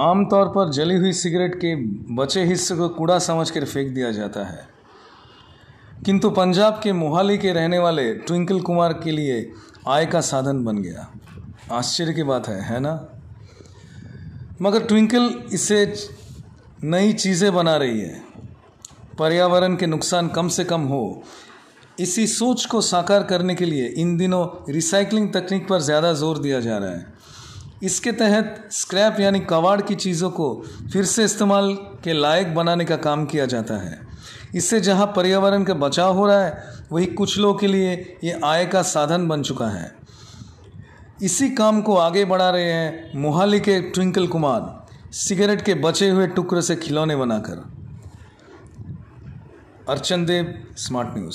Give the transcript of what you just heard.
आमतौर पर जली हुई सिगरेट के बचे हिस्से को कूड़ा समझकर फेंक दिया जाता है। किंतु पंजाब के मोहाली के रहने वाले ट्विंकल कुमार के लिए आय का साधन बन गया। आश्चर्य की बात है है ना? मगर ट्विंकल इसे नई चीज़ें बना रही है। पर्यावरण के नुकसान कम से कम हो। इसी सोच को साकार करने के लिए इन दिनों रिसाइकलिंग तकनीक पर ज़्यादा ज़ोर दिया जा रहा है। इसके तहत स्क्रैप यानी कबाड़ की चीज़ों को फिर से इस्तेमाल के लायक बनाने का काम किया जाता है। इससे जहाँ पर्यावरण का बचाव हो रहा है, वही कुछ लोगों के लिए ये आय का साधन बन चुका है। इसी काम को आगे बढ़ा रहे हैं मोहाली के ट्विंकल कुमार। सिगरेट के बचे हुए टुकड़े से खिलौने बनाकर। अर्चन देव स्मार्ट न्यूज़